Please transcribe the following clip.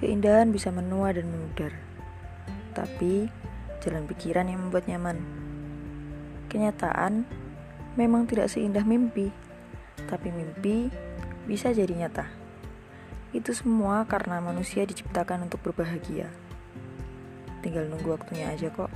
Keindahan bisa menua dan memudar, tapi jalan pikiran yang membuat nyaman. Kenyataan memang tidak seindah mimpi, tapi mimpi bisa jadi nyata. Itu semua karena manusia diciptakan untuk berbahagia. Tinggal nunggu waktunya aja kok.